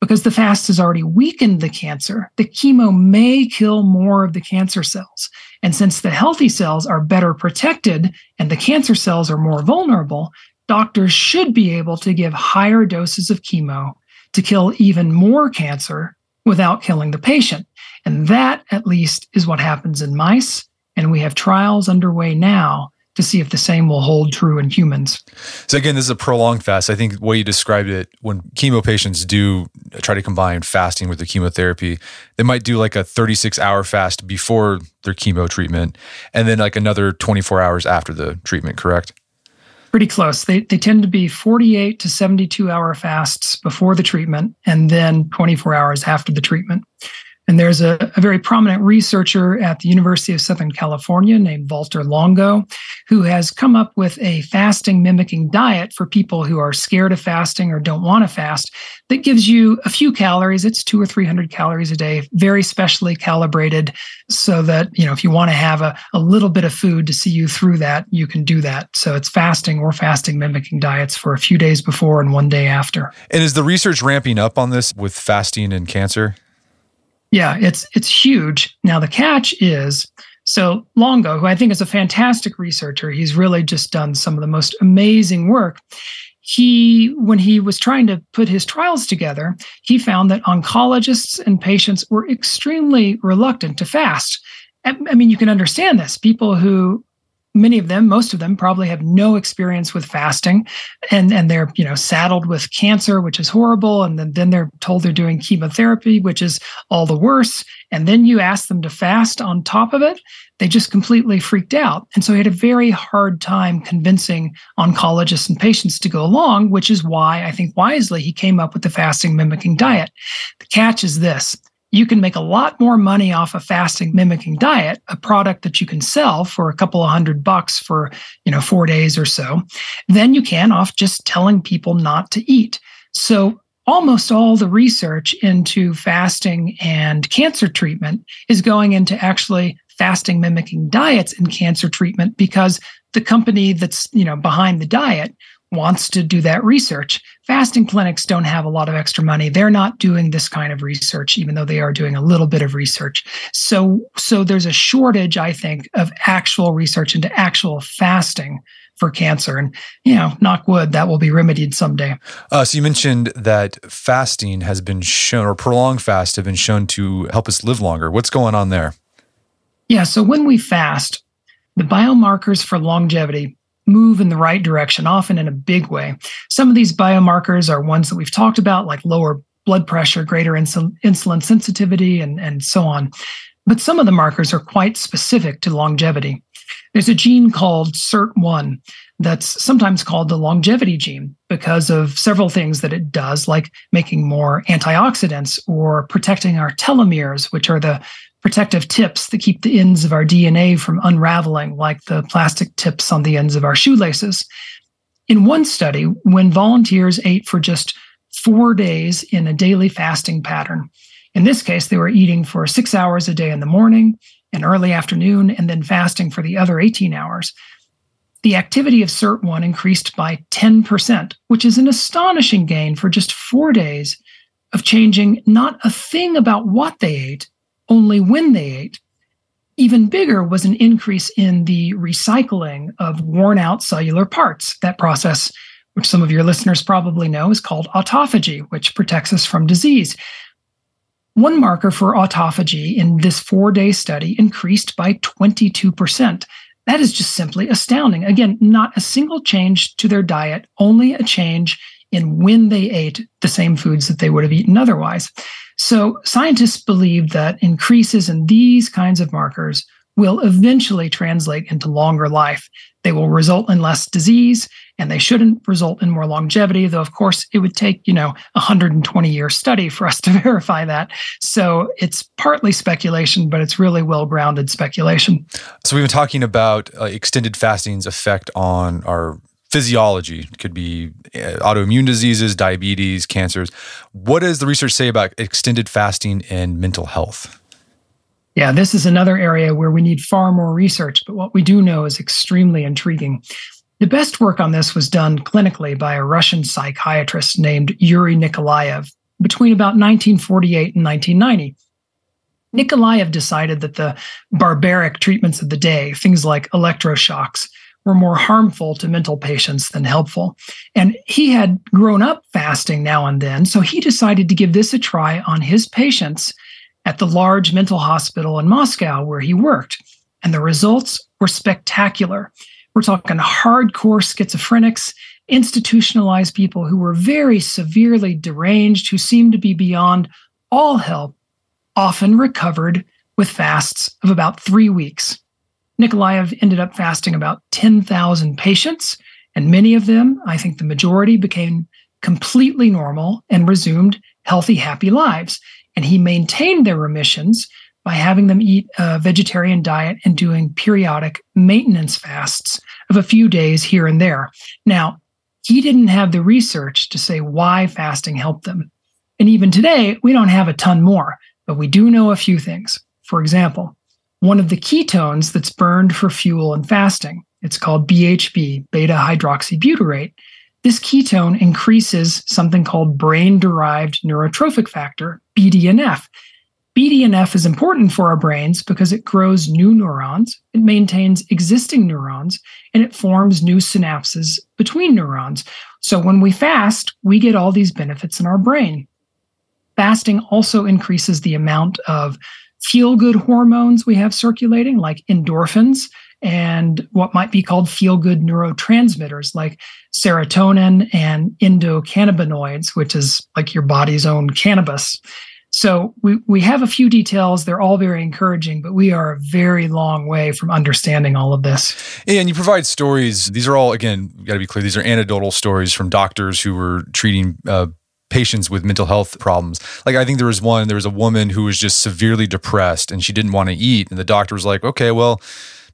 Because the fast has already weakened the cancer, the chemo may kill more of the cancer cells. And since the healthy cells are better protected and the cancer cells are more vulnerable, doctors should be able to give higher doses of chemo to kill even more cancer without killing the patient. And that, at least, is what happens in mice. And we have trials underway now to see if the same will hold true in humans. So again, this is a prolonged fast. I think the way you described it, when chemo patients do try to combine fasting with the chemotherapy, they might do like a 36 hour fast before their chemo treatment and then like another 24 hours after the treatment, correct? Pretty close. They, they tend to be 48 to 72 hour fasts before the treatment and then 24 hours after the treatment. And there's a, a, very prominent researcher at the University of Southern California named Walter Longo, who has come up with a fasting mimicking diet for people who are scared of fasting or don't want to fast that gives you a few calories. It's two or 300 calories a day, very specially calibrated so that, you know, if you want to have a, a little bit of food to see you through that, you can do that. So it's fasting or fasting mimicking diets for a few days before and one day after. And is the research ramping up on this with fasting and cancer? Yeah, it's it's huge. Now the catch is so Longo, who I think is a fantastic researcher, he's really just done some of the most amazing work. He, when he was trying to put his trials together, he found that oncologists and patients were extremely reluctant to fast. I mean, you can understand this. People who many of them most of them probably have no experience with fasting and and they're you know saddled with cancer which is horrible. And then, then they're told they're doing chemotherapy which is all the worse. And then you ask them to fast on top of it they just completely freaked out. And so he had a very hard time convincing oncologists and patients to go along which is why i think wisely he came up with the fasting mimicking diet. The catch is this you can make a lot more money off a fasting mimicking diet, a product that you can sell for a couple of hundred bucks for, you know, 4 days or so, than you can off just telling people not to eat. So almost all the research into fasting and cancer treatment is going into actually fasting mimicking diets in cancer treatment because the company that's, you know, behind the diet wants to do that research. Fasting clinics don't have a lot of extra money. They're not doing this kind of research, even though they are doing a little bit of research. So, so there's a shortage, I think, of actual research into actual fasting for cancer. And, you know, knock wood, that will be remedied someday. Uh, so you mentioned that fasting has been shown, or prolonged fast have been shown to help us live longer. What's going on there? Yeah. So when we fast, the biomarkers for longevity move in the right direction, often in a big way. Some of these biomarkers are ones that we've talked about, like lower blood pressure, greater insul- insulin sensitivity, and, and so on. But some of the markers are quite specific to longevity. There's a gene called SIRT1 that's sometimes called the longevity gene because of several things that it does, like making more antioxidants or protecting our telomeres, which are the protective tips that keep the ends of our DNA from unraveling, like the plastic tips on the ends of our shoelaces. In one study, when volunteers ate for just four days in a daily fasting pattern, in this case, they were eating for six hours a day in the morning and early afternoon, and then fasting for the other 18 hours. The activity of SIRT1 increased by 10%, which is an astonishing gain for just four days of changing not a thing about what they ate, only when they ate. Even bigger was an increase in the recycling of worn out cellular parts. That process, which some of your listeners probably know, is called autophagy, which protects us from disease. One marker for autophagy in this four day study increased by 22%. That is just simply astounding. Again, not a single change to their diet, only a change in when they ate the same foods that they would have eaten otherwise. So scientists believe that increases in these kinds of markers will eventually translate into longer life. They will result in less disease and they shouldn't result in more longevity, though of course it would take, you know, a 120 year study for us [laughs] to verify that. So it's partly speculation, but it's really well grounded speculation. So we've been talking about uh, extended fasting's effect on our physiology. It could be uh, autoimmune diseases, diabetes, cancers. What does the research say about extended fasting and mental health? Yeah, this is another area where we need far more research, but what we do know is extremely intriguing. The best work on this was done clinically by a Russian psychiatrist named Yuri Nikolaev between about 1948 and 1990. Nikolaev decided that the barbaric treatments of the day, things like electroshocks, were more harmful to mental patients than helpful. And he had grown up fasting now and then, so he decided to give this a try on his patients at the large mental hospital in Moscow where he worked. And the results were spectacular. We're talking hardcore schizophrenics, institutionalized people who were very severely deranged, who seemed to be beyond all help, often recovered with fasts of about three weeks. Nikolaev ended up fasting about 10,000 patients, and many of them, I think the majority, became completely normal and resumed healthy, happy lives. And he maintained their remissions by having them eat a vegetarian diet and doing periodic maintenance fasts of a few days here and there. Now, he didn't have the research to say why fasting helped them. And even today, we don't have a ton more, but we do know a few things. For example, one of the ketones that's burned for fuel in fasting, it's called BHB, beta hydroxybutyrate. This ketone increases something called brain derived neurotrophic factor, BDNF. BDNF is important for our brains because it grows new neurons, it maintains existing neurons, and it forms new synapses between neurons. So when we fast, we get all these benefits in our brain. Fasting also increases the amount of feel good hormones we have circulating, like endorphins, and what might be called feel good neurotransmitters like serotonin and endocannabinoids, which is like your body's own cannabis. So we, we have a few details. They're all very encouraging, but we are a very long way from understanding all of this. And you provide stories. These are all, again, got to be clear, these are anecdotal stories from doctors who were treating uh, patients with mental health problems. Like I think there was one, there was a woman who was just severely depressed and she didn't want to eat. And the doctor was like, okay, well,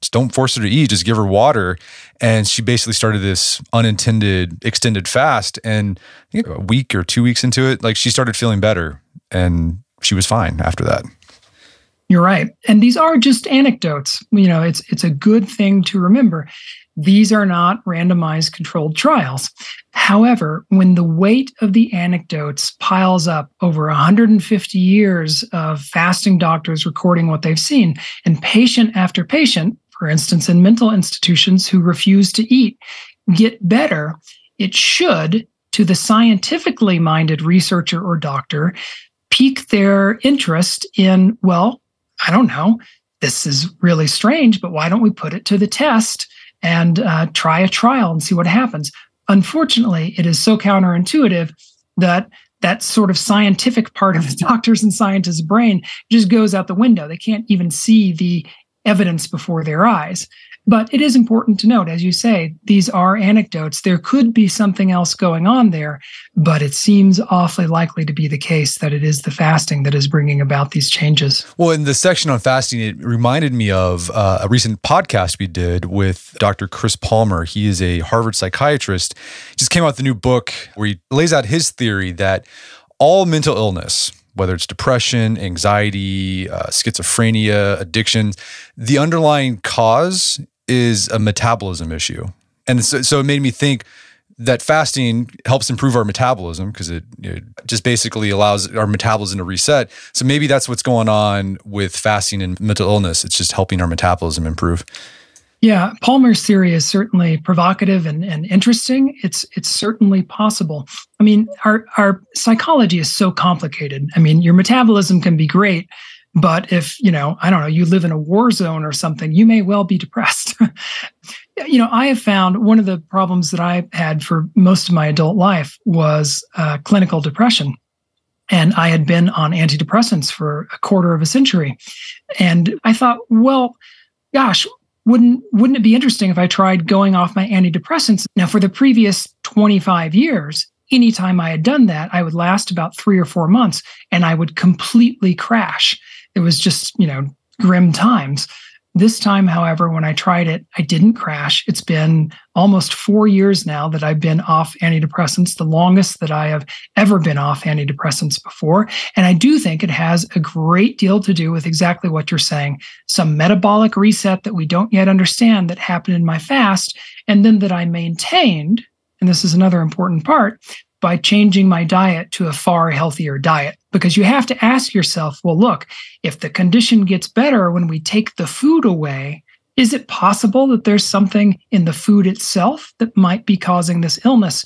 just don't force her to eat, just give her water. And she basically started this unintended extended fast. And a week or two weeks into it, like she started feeling better and she was fine after that. You're right. And these are just anecdotes. You know, it's it's a good thing to remember. These are not randomized controlled trials. However, when the weight of the anecdotes piles up over 150 years of fasting doctors recording what they've seen, and patient after patient, for instance, in mental institutions who refuse to eat, get better, it should, to the scientifically minded researcher or doctor, pique their interest in, well, I don't know, this is really strange, but why don't we put it to the test and uh, try a trial and see what happens? Unfortunately, it is so counterintuitive that that sort of scientific part of the [laughs] doctors and scientists' brain just goes out the window. They can't even see the evidence before their eyes. But it is important to note, as you say, these are anecdotes. There could be something else going on there, but it seems awfully likely to be the case that it is the fasting that is bringing about these changes. Well, in the section on fasting, it reminded me of uh, a recent podcast we did with Dr. Chris Palmer. He is a Harvard psychiatrist. Just came out with a new book where he lays out his theory that all mental illness, whether it's depression, anxiety, uh, schizophrenia, addiction, the underlying cause is a metabolism issue. And so, so it made me think that fasting helps improve our metabolism because it, it, just basically allows our metabolism to reset. So maybe that's what's going on with fasting and mental illness. It's just helping our metabolism improve. Yeah, Palmer's theory is certainly provocative and, and interesting. It's it's certainly possible. I mean, our our psychology is so complicated. I mean, your metabolism can be great, but if, you know, I don't know, you live in a war zone or something, you may well be depressed. [laughs] you know, I have found one of the problems that I had for most of my adult life was uh, clinical depression. And I had been on antidepressants for a quarter of a century. And I thought, well, gosh, wouldn't wouldn't it be interesting if I tried going off my antidepressants? Now, for the previous 25 years, anytime I had done that, I would last about three or four months and I would completely crash. It was just, you know, grim times. This time, however, when I tried it, I didn't crash. It's been almost four years now that I've been off antidepressants, the longest that I have ever been off antidepressants before. And I do think it has a great deal to do with exactly what you're saying some metabolic reset that we don't yet understand that happened in my fast, and then that I maintained. And this is another important part by changing my diet to a far healthier diet. Because you have to ask yourself, well, look, if the condition gets better when we take the food away, is it possible that there's something in the food itself that might be causing this illness?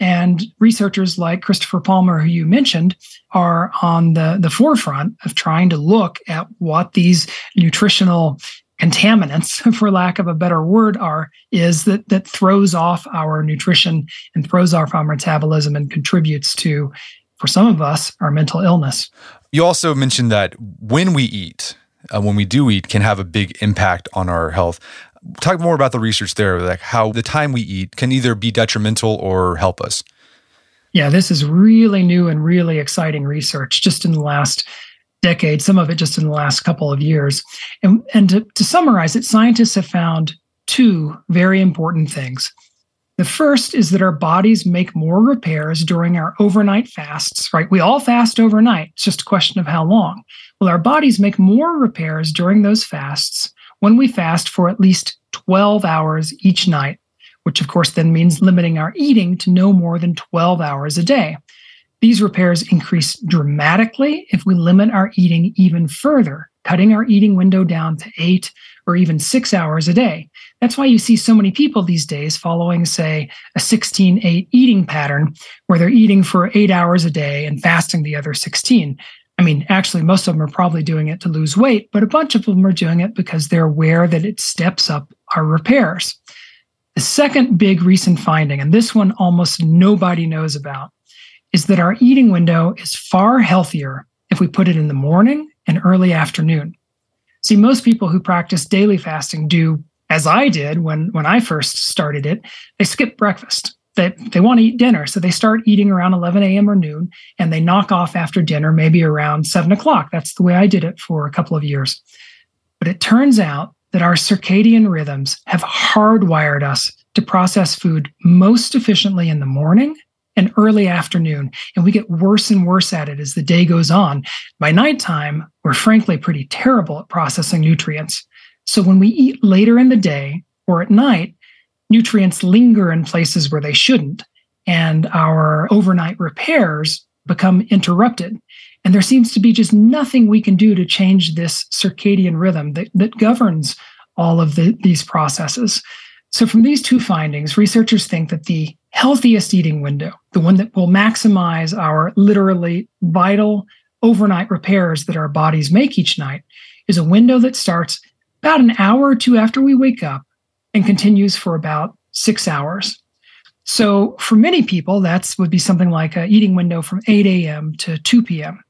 And researchers like Christopher Palmer, who you mentioned, are on the, the forefront of trying to look at what these nutritional contaminants, [laughs] for lack of a better word, are is that that throws off our nutrition and throws off our metabolism and contributes to, for some of us, our mental illness. You also mentioned that when we eat, uh, when we do eat, can have a big impact on our health. Talk more about the research there, like how the time we eat can either be detrimental or help us. Yeah, this is really new and really exciting research just in the last decade, some of it just in the last couple of years. And, and to, to summarize it, scientists have found two very important things. The first is that our bodies make more repairs during our overnight fasts, right? We all fast overnight. It's just a question of how long. Well, our bodies make more repairs during those fasts when we fast for at least 12 hours each night, which of course then means limiting our eating to no more than 12 hours a day. These repairs increase dramatically if we limit our eating even further, cutting our eating window down to eight or even six hours a day. That's why you see so many people these days following, say, a 16 8 eating pattern where they're eating for eight hours a day and fasting the other 16. I mean, actually, most of them are probably doing it to lose weight, but a bunch of them are doing it because they're aware that it steps up our repairs. The second big recent finding, and this one almost nobody knows about, is that our eating window is far healthier if we put it in the morning and early afternoon. See, most people who practice daily fasting do as I did when when I first started it, they skip breakfast. They, they want to eat dinner. So they start eating around 11 a.m. or noon and they knock off after dinner, maybe around seven o'clock. That's the way I did it for a couple of years. But it turns out that our circadian rhythms have hardwired us to process food most efficiently in the morning and early afternoon. And we get worse and worse at it as the day goes on. By nighttime, we're frankly pretty terrible at processing nutrients. So when we eat later in the day or at night, nutrients linger in places where they shouldn't, and our overnight repairs become interrupted. And there seems to be just nothing we can do to change this circadian rhythm that, that governs all of the, these processes. So, from these two findings, researchers think that the healthiest eating window, the one that will maximize our literally vital overnight repairs that our bodies make each night, is a window that starts about an hour or two after we wake up and continues for about six hours. So for many people, that's would be something like a eating window from 8 a.m. to 2 p.m.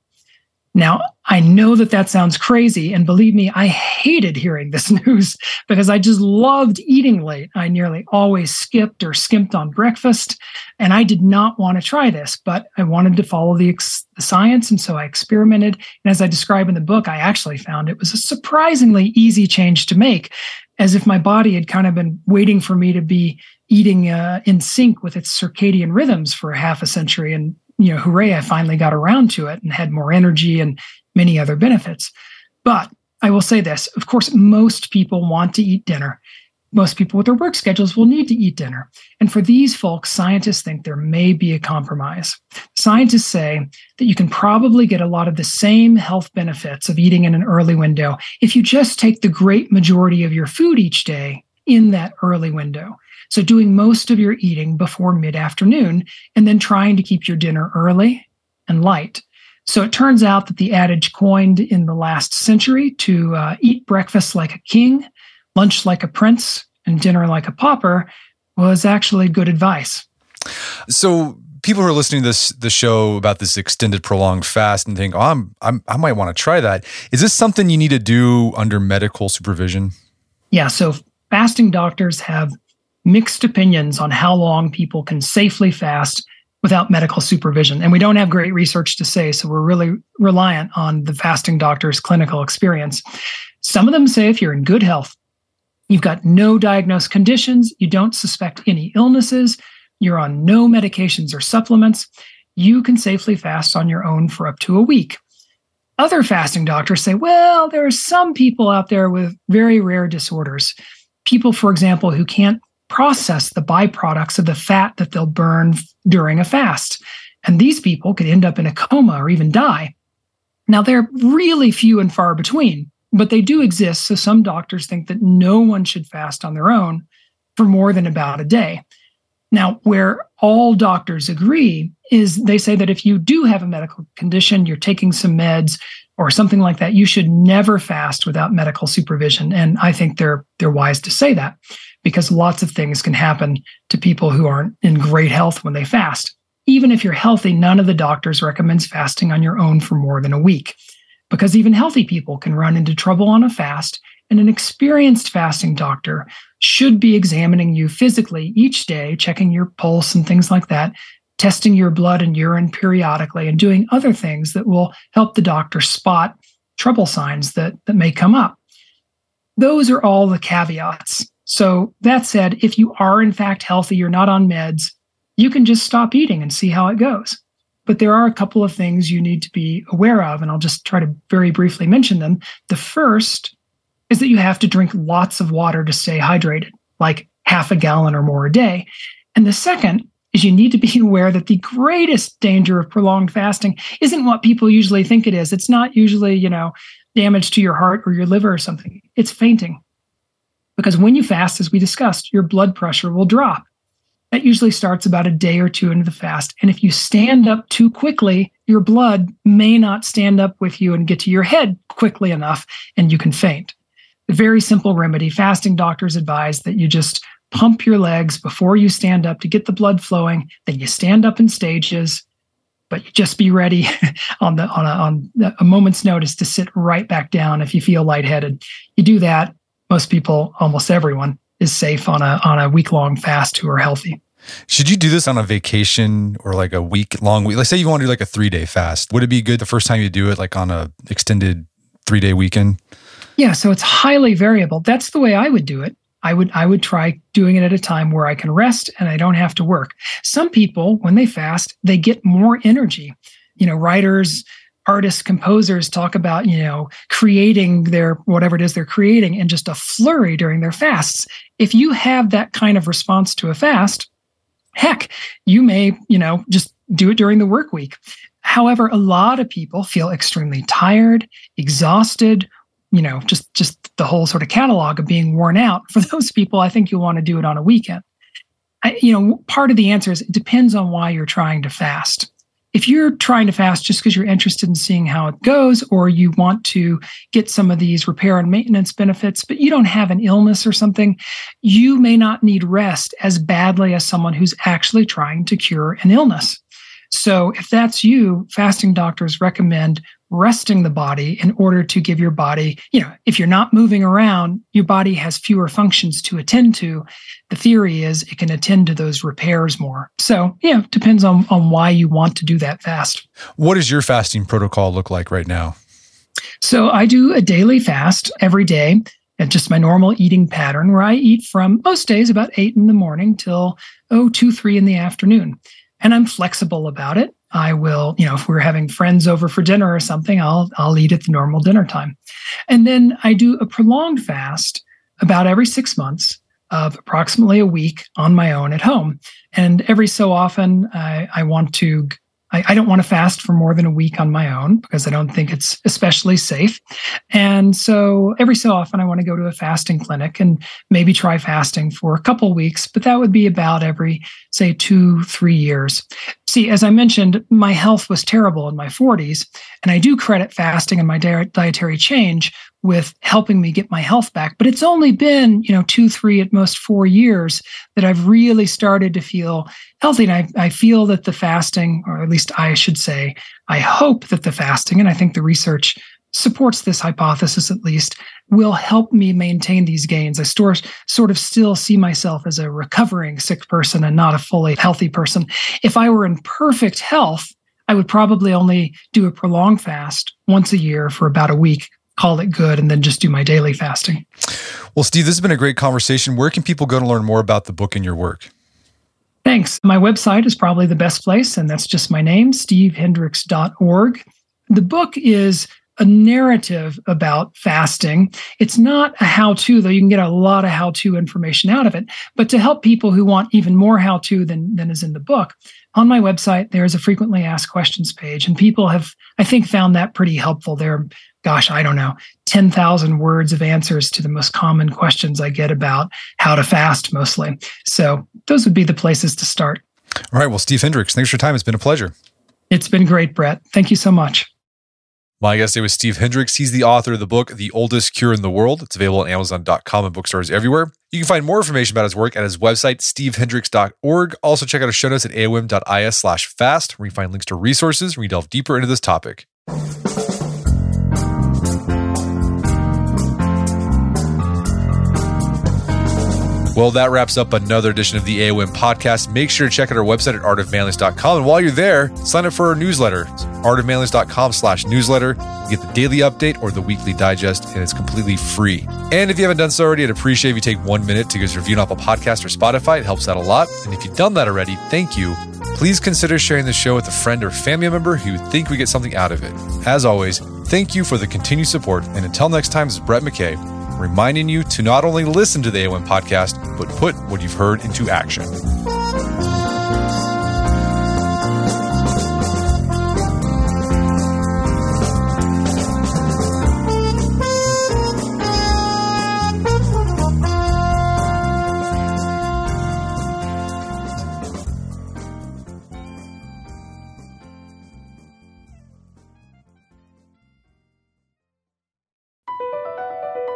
Now, I know that that sounds crazy. And believe me, I hated hearing this [laughs] news because I just loved eating late. I nearly always skipped or skimped on breakfast. And I did not want to try this, but I wanted to follow the, ex- the science. And so I experimented. And as I describe in the book, I actually found it was a surprisingly easy change to make, as if my body had kind of been waiting for me to be eating uh, in sync with its circadian rhythms for half a century. And you know, hooray, I finally got around to it and had more energy and many other benefits. But I will say this of course, most people want to eat dinner. Most people with their work schedules will need to eat dinner. And for these folks, scientists think there may be a compromise. Scientists say that you can probably get a lot of the same health benefits of eating in an early window if you just take the great majority of your food each day in that early window. So doing most of your eating before mid afternoon and then trying to keep your dinner early and light. So it turns out that the adage coined in the last century to uh, eat breakfast like a king, lunch like a prince, and dinner like a pauper was actually good advice. So people who are listening to this the show about this extended prolonged fast and think, "Oh, I'm, I'm I might want to try that." Is this something you need to do under medical supervision? Yeah, so fasting doctors have mixed opinions on how long people can safely fast without medical supervision. And we don't have great research to say, so we're really reliant on the fasting doctor's clinical experience. Some of them say if you're in good health, you've got no diagnosed conditions, you don't suspect any illnesses, you're on no medications or supplements, you can safely fast on your own for up to a week. Other fasting doctors say, well, there are some people out there with very rare disorders. People, for example, who can't process the byproducts of the fat that they'll burn during a fast. And these people could end up in a coma or even die. Now, they're really few and far between, but they do exist. So some doctors think that no one should fast on their own for more than about a day. Now, where all doctors agree is they say that if you do have a medical condition, you're taking some meds or something like that, you should never fast without medical supervision. And I think they're they're wise to say that because lots of things can happen to people who aren't in great health when they fast. Even if you're healthy, none of the doctors recommends fasting on your own for more than a week because even healthy people can run into trouble on a fast and an experienced fasting doctor should be examining you physically each day, checking your pulse and things like that testing your blood and urine periodically, and doing other things that will help the doctor spot trouble signs that, that may come up. Those are all the caveats. So, that said, if you are in fact healthy, you're not on meds, you can just stop eating and see how it goes. But there are a couple of things you need to be aware of, and I'll just try to very briefly mention them. The first is that you have to drink lots of water to stay hydrated, like half a gallon or more a day. And the second is you need to be [laughs] aware that the greatest danger of prolonged fasting isn't what people usually think it is. It's not usually, you know, damage to your heart or your liver or something. It's fainting. Because when you fast, as we discussed, your blood pressure will drop. That usually starts about a day or two into the fast. And if you stand up too quickly, your blood may not stand up with you and get to your head quickly enough, and you can faint. A very simple remedy. Fasting doctors advise that you just pump your legs before you stand up to get the blood flowing. Then you stand up in stages, but just be ready [laughs] on the on a, on a moment's notice to sit right back down if you feel lightheaded. You do that. Most people, almost everyone, is safe on a on a week long fast who are healthy. Should you do this on a vacation or like a week long week? Let's say you want to do like a three day fast. Would it be good the first time you do it, like on a extended three day weekend? Yeah, so it's highly variable. That's the way I would do it. I would I would try doing it at a time where I can rest and I don't have to work. Some people when they fast, they get more energy. You know, writers, artists, composers talk about, you know, creating their whatever it is they're creating in just a flurry during their fasts. If you have that kind of response to a fast, heck, you may, you know, just do it during the work week. However, a lot of people feel extremely tired, exhausted, you know, just just the whole sort of catalog of being worn out. [laughs] For those people, I think you'll want to do it on a weekend. I, you know, part of the answer is it depends on why you're trying to fast. If you're trying to fast just because you're interested in seeing how it goes, or you want to get some of these repair and maintenance benefits, but you don't have an illness or something, you may not need rest as badly as someone who's actually trying to cure an illness. So, if that's you, fasting doctors recommend resting the body in order to give your body, you know, if you're not moving around, your body has fewer functions to attend to. The theory is it can attend to those repairs more. So, yeah, depends on, on why you want to do that fast. What does your fasting protocol look like right now? So, I do a daily fast every day. And just my normal eating pattern where I eat from most days about eight in the morning till oh two, three in the afternoon. And I'm flexible about it. I will, you know, if we're having friends over for dinner or something, I'll I'll eat at the normal dinner time. And then I do a prolonged fast about every 6 months of approximately a week on my own at home. And every so often I, I want to I, I, don't want to fast for more than a week on my own because I don't think it's especially safe. And so every so often I want to go to a fasting clinic and maybe try fasting for a couple weeks, but that would be about every, say, two, three years. See, as I mentioned, my health was terrible in my 40s, and I do credit fasting and my dietary change with helping me get my health back. But it's only been, you know, two, three, at most four years that I've really started to feel healthy. And I, I feel that the fasting, or at least I should say, I hope that the fasting, and I think the research supports this hypothesis at least, will help me maintain these gains. I store, sort of still see myself as a recovering sick person and not a fully healthy person. If I were in perfect health, I would probably only do a prolonged fast once a year for about a week call it good and then just do my daily fasting. Well, Steve, this has been a great conversation. Where can people go to learn more about the book and your work? Thanks. My website is probably the best place, and that's just my name, stevehendricks.org. The book is a narrative about fasting. It's not a how to, though you can get a lot of how to information out of it, but to help people who want even more how to than, than is in the book. On my website, there's a frequently asked questions page, and people have, I think, found that pretty helpful. There gosh, I don't know, 10,000 words of answers to the most common questions I get about how to fast mostly. So those would be the places to start. All right. Well, Steve Hendricks, thanks for your time. It's been a pleasure. It's been great, Brett. Thank you so much. My guest today was Steve Hendricks. He's the author of the book, The Oldest Cure in the World. It's available on Amazon.com and bookstores everywhere. You can find more information about his work at his website, stevehendricks.org. Also, check out our show notes at aom.is slash fast, where you find links to resources where you delve deeper into this topic. Well, that wraps up another edition of the AOM podcast. Make sure to check out our website at artofmanliness.com. And while you're there, sign up for our newsletter. artofmanliness.com slash newsletter. You get the daily update or the weekly digest, and it's completely free. And if you haven't done so already, I'd appreciate if you take one minute to give us a review on Apple Podcast or Spotify. It helps out a lot. And if you've done that already, thank you. Please consider sharing the show with a friend or family member who you think we get something out of it. As always, thank you for the continued support. And until next time, this is Brett McKay reminding you to not only listen to the AOM podcast, but put what you've heard into action.